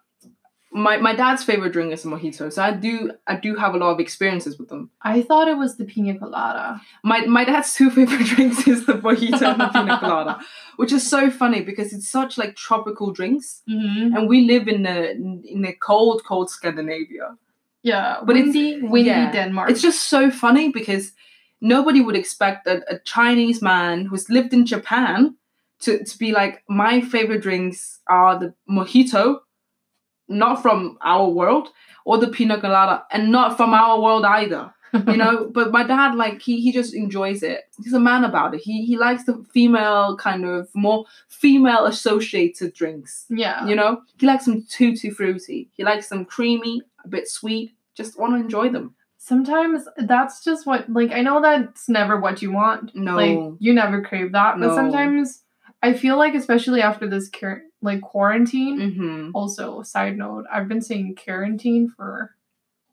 B: My my dad's favorite drink is a mojito, so I do I do have a lot of experiences with them.
A: I thought it was the pina colada.
B: My my dad's two favorite drinks is the mojito and the pina colada, which is so funny because it's such like tropical drinks,
A: Mm-hmm.
B: and we live in a in a cold cold Scandinavia.
A: Yeah,
B: But it's-
A: windy, windy
B: yeah,
A: Denmark.
B: It's just so funny because nobody would expect a, a Chinese man who's lived in Japan to, to be like, my favorite drinks are the mojito, not from our world, or the pina colada, and not from our world either. You know, but my dad, like, he, he just enjoys it. He's a man about it. He he likes the female kind of more female associated drinks.
A: yeah.
B: You know, he likes them tutti fruity. He likes them creamy, a bit sweet. Just want to enjoy them.
A: sometimes that's just what like I know that's never what you want.
B: No.
A: Like you never crave that,
B: No.
A: but sometimes I feel like especially after this cur- like quarantine.
B: Mm-hmm.
A: Also, side note, I've been saying quarantine for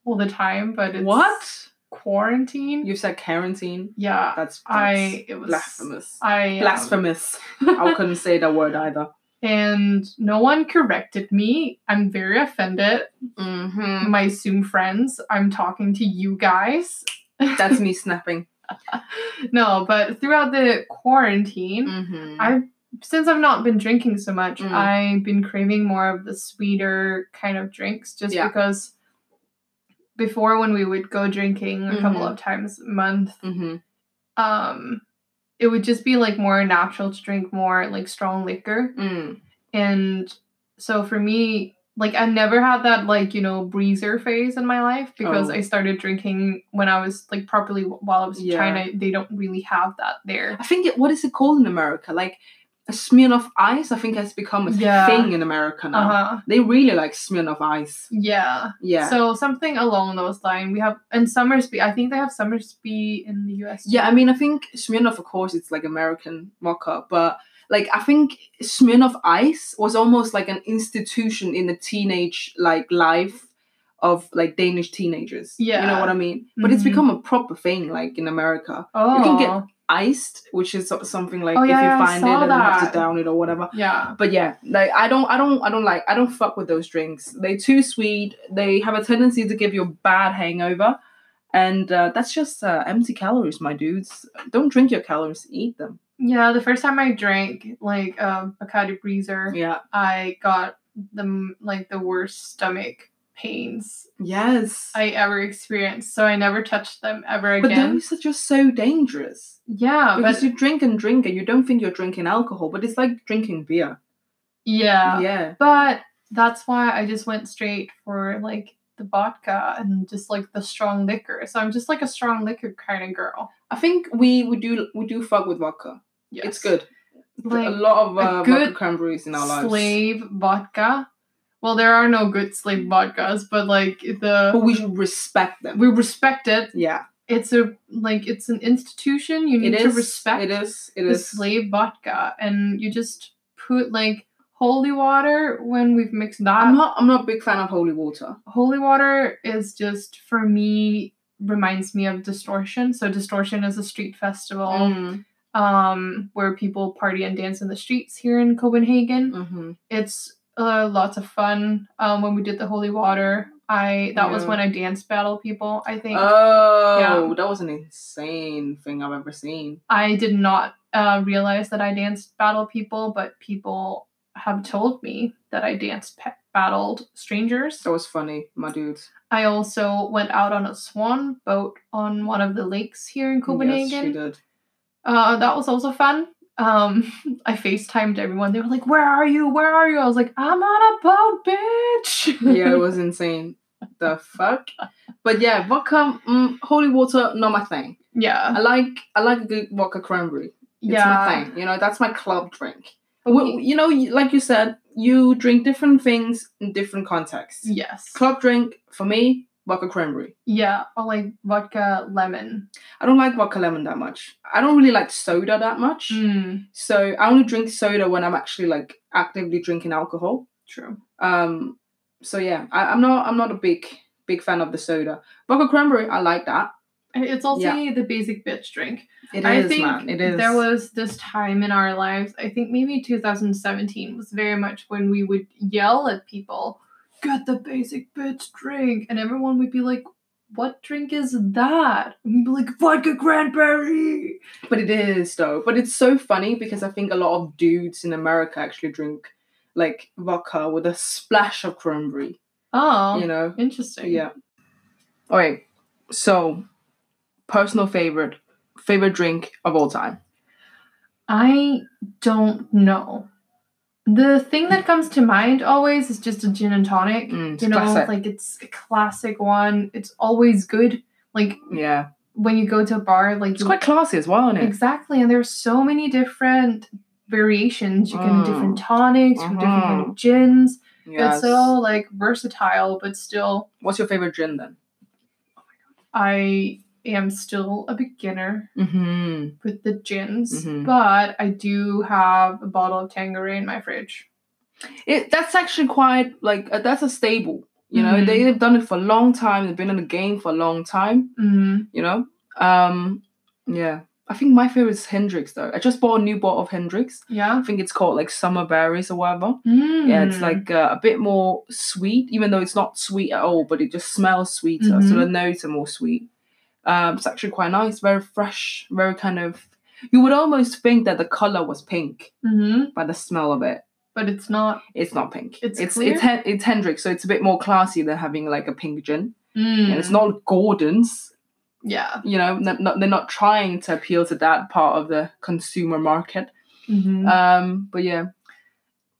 A: all the time, but it's
B: What?
A: quarantine.
B: You said quarantine.
A: yeah,
B: That's, that's
A: I it was
B: blasphemous.
A: I um,
B: Blasphemous. I couldn't say that word either.
A: And no one corrected me. I'm very offended.
B: Mm-hmm.
A: My Zoom friends, I'm talking to you guys.
B: That's me snapping.
A: no, but throughout the quarantine,
B: Mm-hmm.
A: I've since I've not been drinking so much,
B: Mm.
A: I've been craving more of the sweeter kind of drinks just
B: Yeah.
A: because before when we would go drinking a couple
B: Mhm.
A: of times a month,
B: Mm-hmm.
A: um it would just be like more natural to drink more like strong liquor.
B: Mm.
A: And so for me, like I never had that like, you know, breezer phase in my life because
B: Oh.
A: I started drinking when I was like properly while I was in
B: Yeah.
A: China. They don't really have that there.
B: I think it, what is it called in America? Like a Smirnoff Ice. I think has become a
A: Yeah.
B: thing in America now.
A: Uh-huh.
B: They really like Smirnoff Ice.
A: Yeah.
B: Yeah.
A: So something along those lines. We have in Somersby. I think they have Somersby in the US. too.
B: yeah, I mean, I think Smirnoff, of course, it's like American vodka, but like I think Smirnoff Ice was almost like an institution in the teenage like life of like Danish teenagers. Yeah. You know what I mean. But it's
A: Mhm.
B: become a proper thing, like in America.
A: Oh.
B: You can get iced, which is something like
A: Oh,
B: if
A: yeah,
B: you find it and you have to down it or whatever.
A: Yeah.
B: But yeah, like I don't, I don't, I don't like, I don't fuck with those drinks. They're too sweet. They have a tendency to give you a bad hangover, and uh, that's just uh, empty calories, my dudes. Don't drink your calories, eat them.
A: Yeah. The first time I drank like um, Bacardi Breezer,
B: Yeah.
A: I got the like the worst stomach pains
B: Yes.
A: I ever experienced. So I never touched them ever again.
B: but those are just so dangerous
A: yeah,
B: because
A: but
B: you drink and drink and you don't think you're drinking alcohol, but it's like drinking beer.
A: yeah.
B: yeah.
A: But that's why I just went straight for like the vodka and just like the strong liquor. So I'm just like a strong liquor kind of girl.
B: I think we we do we do fuck with vodka.
A: Yes.
B: It's good.
A: Like
B: a lot of uh,
A: good
B: vodka cranberries in our lives.
A: slave vodka. Well, there are no good slave vodkas, but like the But
B: we should respect them.
A: we respect it.
B: yeah.
A: It's a like it's an institution. You need to respect
B: It is. It
A: the
B: is.
A: slave vodka, and you just put like holy water when we've mixed that.
B: I'm not. I'm not a big fan of holy water.
A: holy water is just for me reminds me of distortion so distortion is a street festival
B: Mm.
A: um where people party and dance in the streets here in copenhagen
B: hmm
A: it's uh, lots of fun um when we did the holy water i that was when i dance battle people i think
B: Oh,
A: Yeah.
B: that was an insane thing I've ever seen.
A: i did not uh, realize that i danced battle people but people have told me that i danced pe- battled strangers
B: That was funny, my dudes.
A: I also went out on a swan boat on one of the lakes here in Copenhagen.
B: Yes, she did.
A: uh, that was also fun. Um, I FaceTimed everyone. They were like, "Where are you? Where are you?" I was like, "I'm on a boat, bitch."
B: Yeah, it was insane. the fuck. But yeah, vodka, mm, holy water, not my thing.
A: yeah,
B: I like I like a good vodka cranberry. It's
A: yeah.
B: my thing. You know, that's my club drink. You know, like you said, you drink different things in different contexts.
A: yes,
B: Club drink for me, vodka cranberry.
A: yeah, or like vodka lemon.
B: I don't like vodka lemon that much. I don't really like soda that much.
A: Mm,
B: So I only drink soda when I'm actually like actively drinking alcohol.
A: true.
B: Um, so yeah, I, I'm not I'm not a big big fan of the soda. Vodka cranberry, I like that.
A: It's also
B: Yeah.
A: the basic bitch drink.
B: It is,
A: I think
B: man. It is.
A: there was this time in our lives, I think maybe 2017 was very much when we would yell at people, get the basic bitch drink. And everyone would be like, what drink is that? And we'd be like, vodka cranberry.
B: But it is though. But it's so funny because I think a lot of dudes in America actually drink like vodka with a splash of cranberry.
A: Oh,
B: You know?
A: interesting.
B: Yeah. All right. So, personal favorite favorite drink of all time.
A: I don't know. The thing that comes to mind always is just a gin and tonic.
B: Mm,
A: you know,
B: classic.
A: like it's a classic one. It's always good. Like
B: Yeah.
A: when you go to a bar, like
B: It's quite classy as well, isn't it?
A: Exactly, and there's so many different variations. You can
B: Mm.
A: different tonics, can different kind of gins.
B: Yes.
A: It's so like versatile, but still,
B: What's your favorite gin then?
A: I am still a beginner
B: Mm-hmm.
A: with the gins,
B: Mhm.
A: but I do have a bottle of Tanqueray in my fridge.
B: It that's actually quite like uh, that's a stable. You know,
A: Mhm.
B: they've done it for a long time. They've been in the game for a long time.
A: Mm.
B: You know, um, yeah. I think my favorite is Hendrick's though. I just bought a new bottle of Hendrick's.
A: Yeah.
B: I think it's called like summer berries or whatever.
A: Mm.
B: Yeah, it's like uh, a bit more sweet, even though it's not sweet at all, but it just smells sweeter. So
A: Mhm.
B: the notes are more sweet. Um, it's actually quite nice, very fresh, very kind of You would almost think that the color was pink
A: Mm-hmm.
B: by the smell of it.
A: But it's not.
B: It's not pink.
A: It's
B: it's
A: clear?
B: it's, it's Hendrick's, so it's a bit more classy than having like a pink gin.
A: Mm.
B: And it's not Gordon's.
A: Yeah.
B: You know, n- not, they're not trying to appeal to that part of the consumer market.
A: Mm-hmm.
B: Um, but yeah,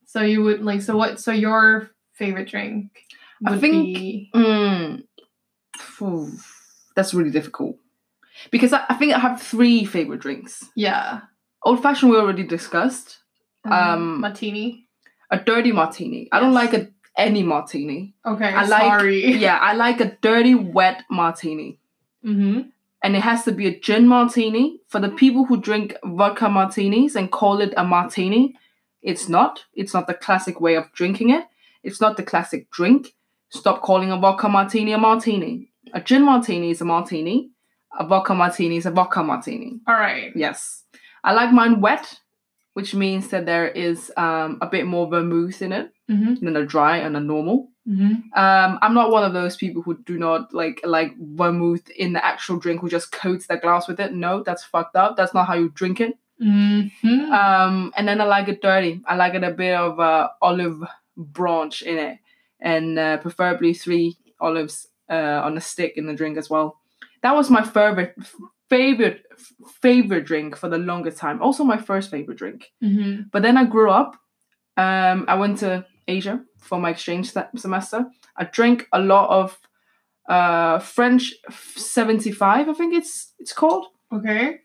A: so you would like. So what? So your favorite drink
B: I think-
A: be.
B: Mm. That's really difficult. Because I, I think I have three favorite drinks.
A: Yeah.
B: Old fashioned, we already discussed.
A: Um,
B: Um,
A: martini.
B: A dirty martini. I don't like a any martini.
A: Okay.
B: I like-
A: sorry.
B: Yeah, I like a dirty, wet martini.
A: Mm-hmm.
B: And it has to be a gin martini. For the people who drink vodka martinis and call it a martini, it's not. It's not the classic way of drinking it. It's not the classic drink. Stop calling a vodka martini a martini. A gin martini is a martini. A vodka martini is a vodka martini.
A: All right.
B: Yes. I like mine wet, which means that there is um, a bit more vermouth in it
A: Mm-hmm.
B: than a dry and a normal.
A: Mm-hmm.
B: Um, I'm not one of those people who do not like like vermouth in the actual drink who just coats their glass with it. No, that's fucked up. That's not how you drink it.
A: Mm-hmm.
B: Um, and then I like it dirty. I like it a bit of uh, olive branch in it, and uh, preferably three olives uh, on a stick in the drink as well. That was my favorite favorite favorite drink for the longest time. Also my first favorite drink.
A: mm-hmm.
B: But then I grew up. Um, I went to Asia for my exchange se- semester. I drank a lot of uh, French 75, I think it's it's called.
A: Okay.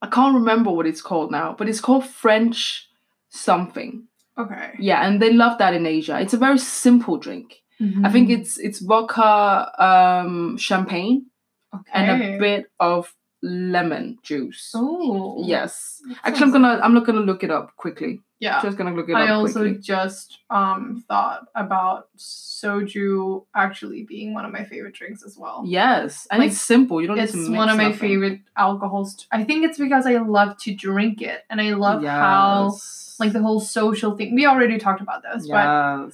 B: I can't remember what it's called now, but it's called French something.
A: Okay.
B: Yeah, and they love that in Asia. It's a very simple drink. I think
A: Mm-hmm.
B: it's it's vodka, um, champagne,
A: okay.
B: and a bit of lemon juice.
A: Oh.
B: Yes. Actually, I'm gonna I'm not gonna look it up quickly.
A: Yeah.
B: Just gonna look it
A: I
B: up
A: also
B: quickly.
A: just um thought about soju actually being one of my favorite drinks as well.
B: Yes, and
A: Like,
B: it's simple. You don't
A: It's
B: need to mix
A: one of my
B: nothing.
A: favorite alcohols. I think it's because I love to drink it and I love how like the whole social thing. We already talked about this, but.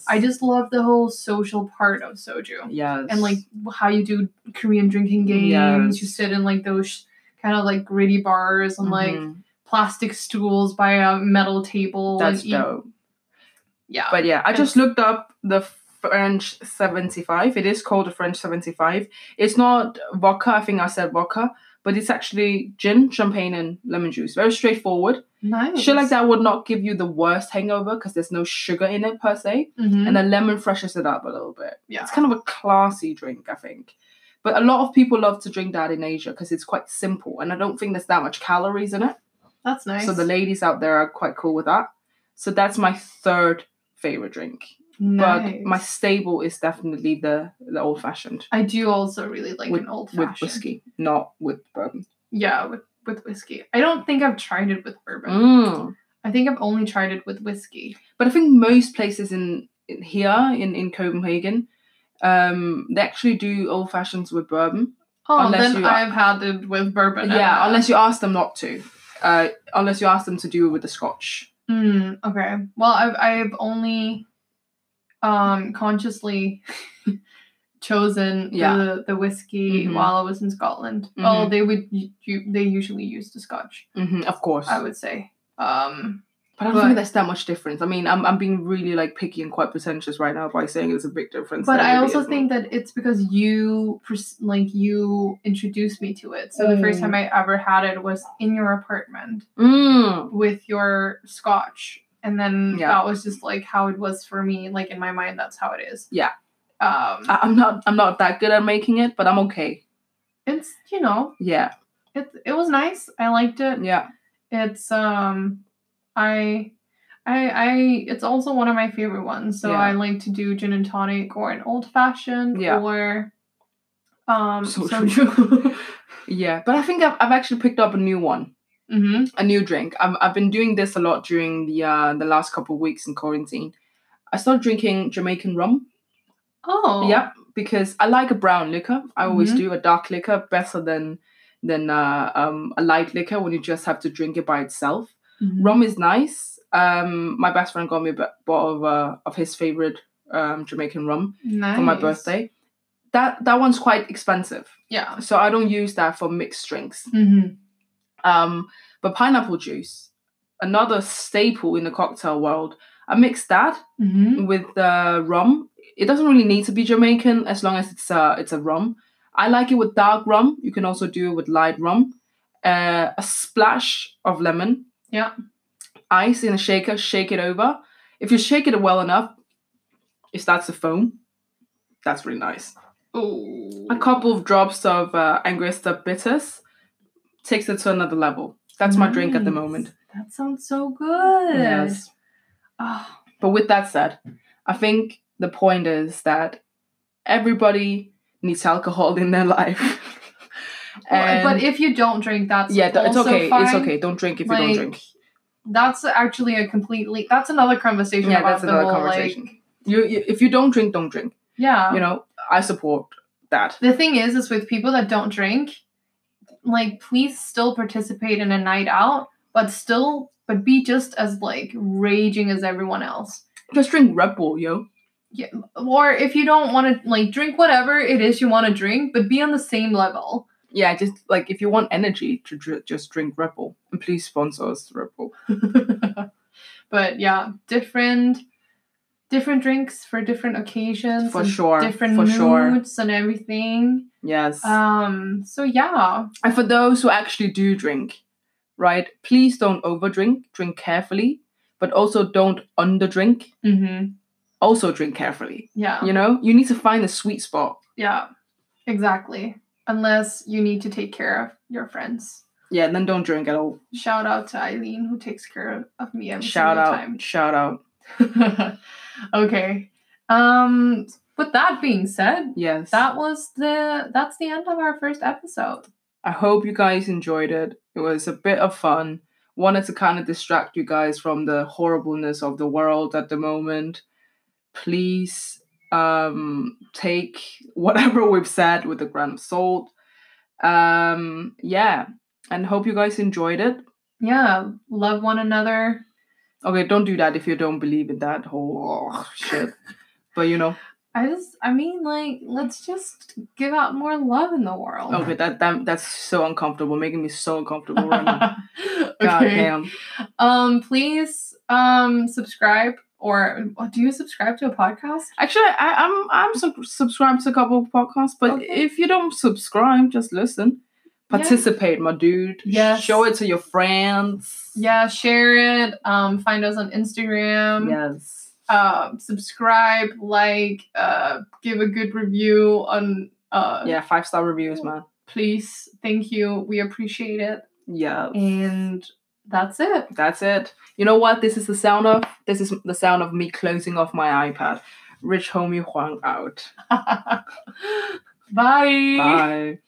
A: I just love the whole social part of soju.
B: yes
A: And like how you do Korean drinking games, you sit in like those kind of like gritty bars and like
B: Mhm.
A: Plastic stools by a metal table.
B: that's dope.
A: Yeah.
B: But yeah, I just looked up the French 75. It is called a French 75. It's not vodka. I think I said vodka, but it's actually gin, champagne, and lemon juice. Very straightforward.
A: nice.
B: Shit like that would not give you the worst hangover because there's no sugar in it per se.
A: Mhm.
B: And the lemon freshes it up a little bit.
A: yeah.
B: It's kind of a classy drink, I think. But a lot of people love to drink that in Asia because it's quite simple, and I don't think there's that much calories in it.
A: That's nice.
B: So the ladies out there are quite cool with that. So that's my third favorite drink.
A: nice.
B: But my stable is definitely the the old fashioned
A: I do also really like
B: with,
A: an old fashioned with
B: whiskey, not with bourbon.
A: Yeah, with with whiskey. I don't think I've tried it with bourbon.
B: Mm.
A: I think I've only tried it with whiskey.
B: But I think most places in, in here in in Copenhagen, um, they actually do old fashions with bourbon.
A: Oh,
B: Unless
A: then I've had it with bourbon.
B: yeah, unless you ask them not to. Uh, unless you ask them to do it with the scotch.
A: Mm, okay. Well, I've I've only um consciously chosen
B: Yeah.
A: the the whiskey
B: Mhm.
A: while I was in Scotland. Well,
B: Mhm.
A: they would u- u- they usually use the scotch.
B: hmm of course.
A: I would say. Um,
B: But I don't
A: But-
B: think there's that much difference. I mean, I'm, I'm being really like picky and quite pretentious right now by saying there's a big difference.
A: but I also think that it's because you pers- like you introduced me to it. So the first
B: Mm.
A: time I ever had it was in your apartment
B: Mm.
A: with your scotch, and then
B: Yeah.
A: that was just like how it was for me. Like in my mind, that's how it is.
B: Yeah.
A: Um,
B: I- I'm not I'm not that good at making it, but I'm okay.
A: it's you know
B: Yeah,
A: it it was nice. I liked it.
B: yeah.
A: It's um, I. I, I it's also one of my favorite ones. So
B: Yeah.
A: I like to do gin and tonic or an old fashioned
B: Yeah.
A: or um
B: So
A: soju.
B: Yeah, but I think I've, I've actually picked up a new one,
A: mm-hmm.
B: a new drink. I've, I've been doing this a lot during the uh, the last couple of weeks in quarantine. I started drinking Jamaican rum.
A: Oh.
B: Yeah, because I like a brown liquor. I always
A: Mhm.
B: do a dark liquor better than than uh, um, a light liquor when you just have to drink it by itself.
A: Mhm.
B: Rum is nice. Um, my best friend got me a bottle of uh, of his favorite um, Jamaican rum
A: Nice.
B: for my birthday. That that one's quite expensive,
A: Yeah.
B: so I don't use that for mixed drinks.
A: Mm-hmm.
B: Um, But pineapple juice, another staple in the cocktail world. I mix that
A: Mm-hmm.
B: with uh, rum. It doesn't really need to be Jamaican as long as it's a it's a rum. I like it with dark rum. You can also do it with light rum. Uh, a splash of lemon.
A: Yeah.
B: Ice in a shaker. Shake it over. If you shake it well enough, it starts to foam. That's really nice.
A: Oh.
B: A couple of drops of uh, bitters takes it to another level. That's my drink at the moment.
A: That sounds so good.
B: Yes.
A: Oh,
B: But with that said, I think the point is that everybody needs alcohol in their life.
A: Well, but if you don't drink, that's
B: yeah, th- it's okay. It's okay. Don't drink if you don't drink.
A: That's actually a completely. That's another conversation.
B: Yeah,
A: about
B: that's another
A: whole,
B: conversation.
A: Like,
B: You, you if you don't drink, don't drink.
A: yeah.
B: You know, I support that.
A: the thing is, is with people that don't drink, like, please still participate in a night out, but still, but be just as like raging as everyone else.
B: Just drink Red Bull, yo.
A: Yeah, or if you don't want to like drink whatever it is you want to drink, but be on the same level.
B: Yeah, just like if you want energy to dr- just drink Red Bull, and please sponsor us Red Bull.
A: but yeah, different different drinks for different occasions
B: For sure,
A: different
B: for sure.
A: moods and everything.
B: Yes.
A: Um so yeah.
B: And for those who actually do drink, right, please don't overdrink, drink carefully, but also don't underdrink,
A: Mhm.
B: also drink carefully.
A: Yeah.
B: You know, you need to find the sweet spot.
A: Yeah. Exactly. Unless you need to take care of your friends.
B: Yeah, then don't drink at all.
A: Shout out to Eileen who takes care of, me every
B: Shout
A: single
B: out,
A: time.
B: shout out.
A: okay. Um with that being said,
B: Yes.
A: that was the that's the end of our first episode.
B: I hope you guys enjoyed it. It was a bit of fun. Wanted to kind of distract you guys from the horribleness of the world at the moment. Please um take whatever we've said with a grain of salt. Um yeah, and hope you guys enjoyed it.
A: Yeah, love one another.
B: Okay, don't do that if you don't believe in that whole oh, shit. But you know,
A: I just I mean like let's just give out more love in the world.
B: okay, that, that that's so uncomfortable, making me so uncomfortable right now. God damn.
A: Um please um subscribe or do you subscribe to a podcast?
B: Actually, I, I'm I'm sub- subscribed to a couple of podcasts, but
A: Okay.
B: if you don't subscribe, just listen.
A: Yeah.
B: Participate, my dude.
A: Yes.
B: Show it to your friends.
A: Yeah, share it. Um find us on Instagram.
B: Yes.
A: Um subscribe, like, uh give a good review on uh
B: Yeah, five star reviews, man.
A: please. Thank you. We appreciate it.
B: Yeah.
A: And that's it.
B: That's it. You know what? This is the sound of. This is the sound of me closing off my iPad. Rich homie Huang out.
A: Bye.
B: Bye.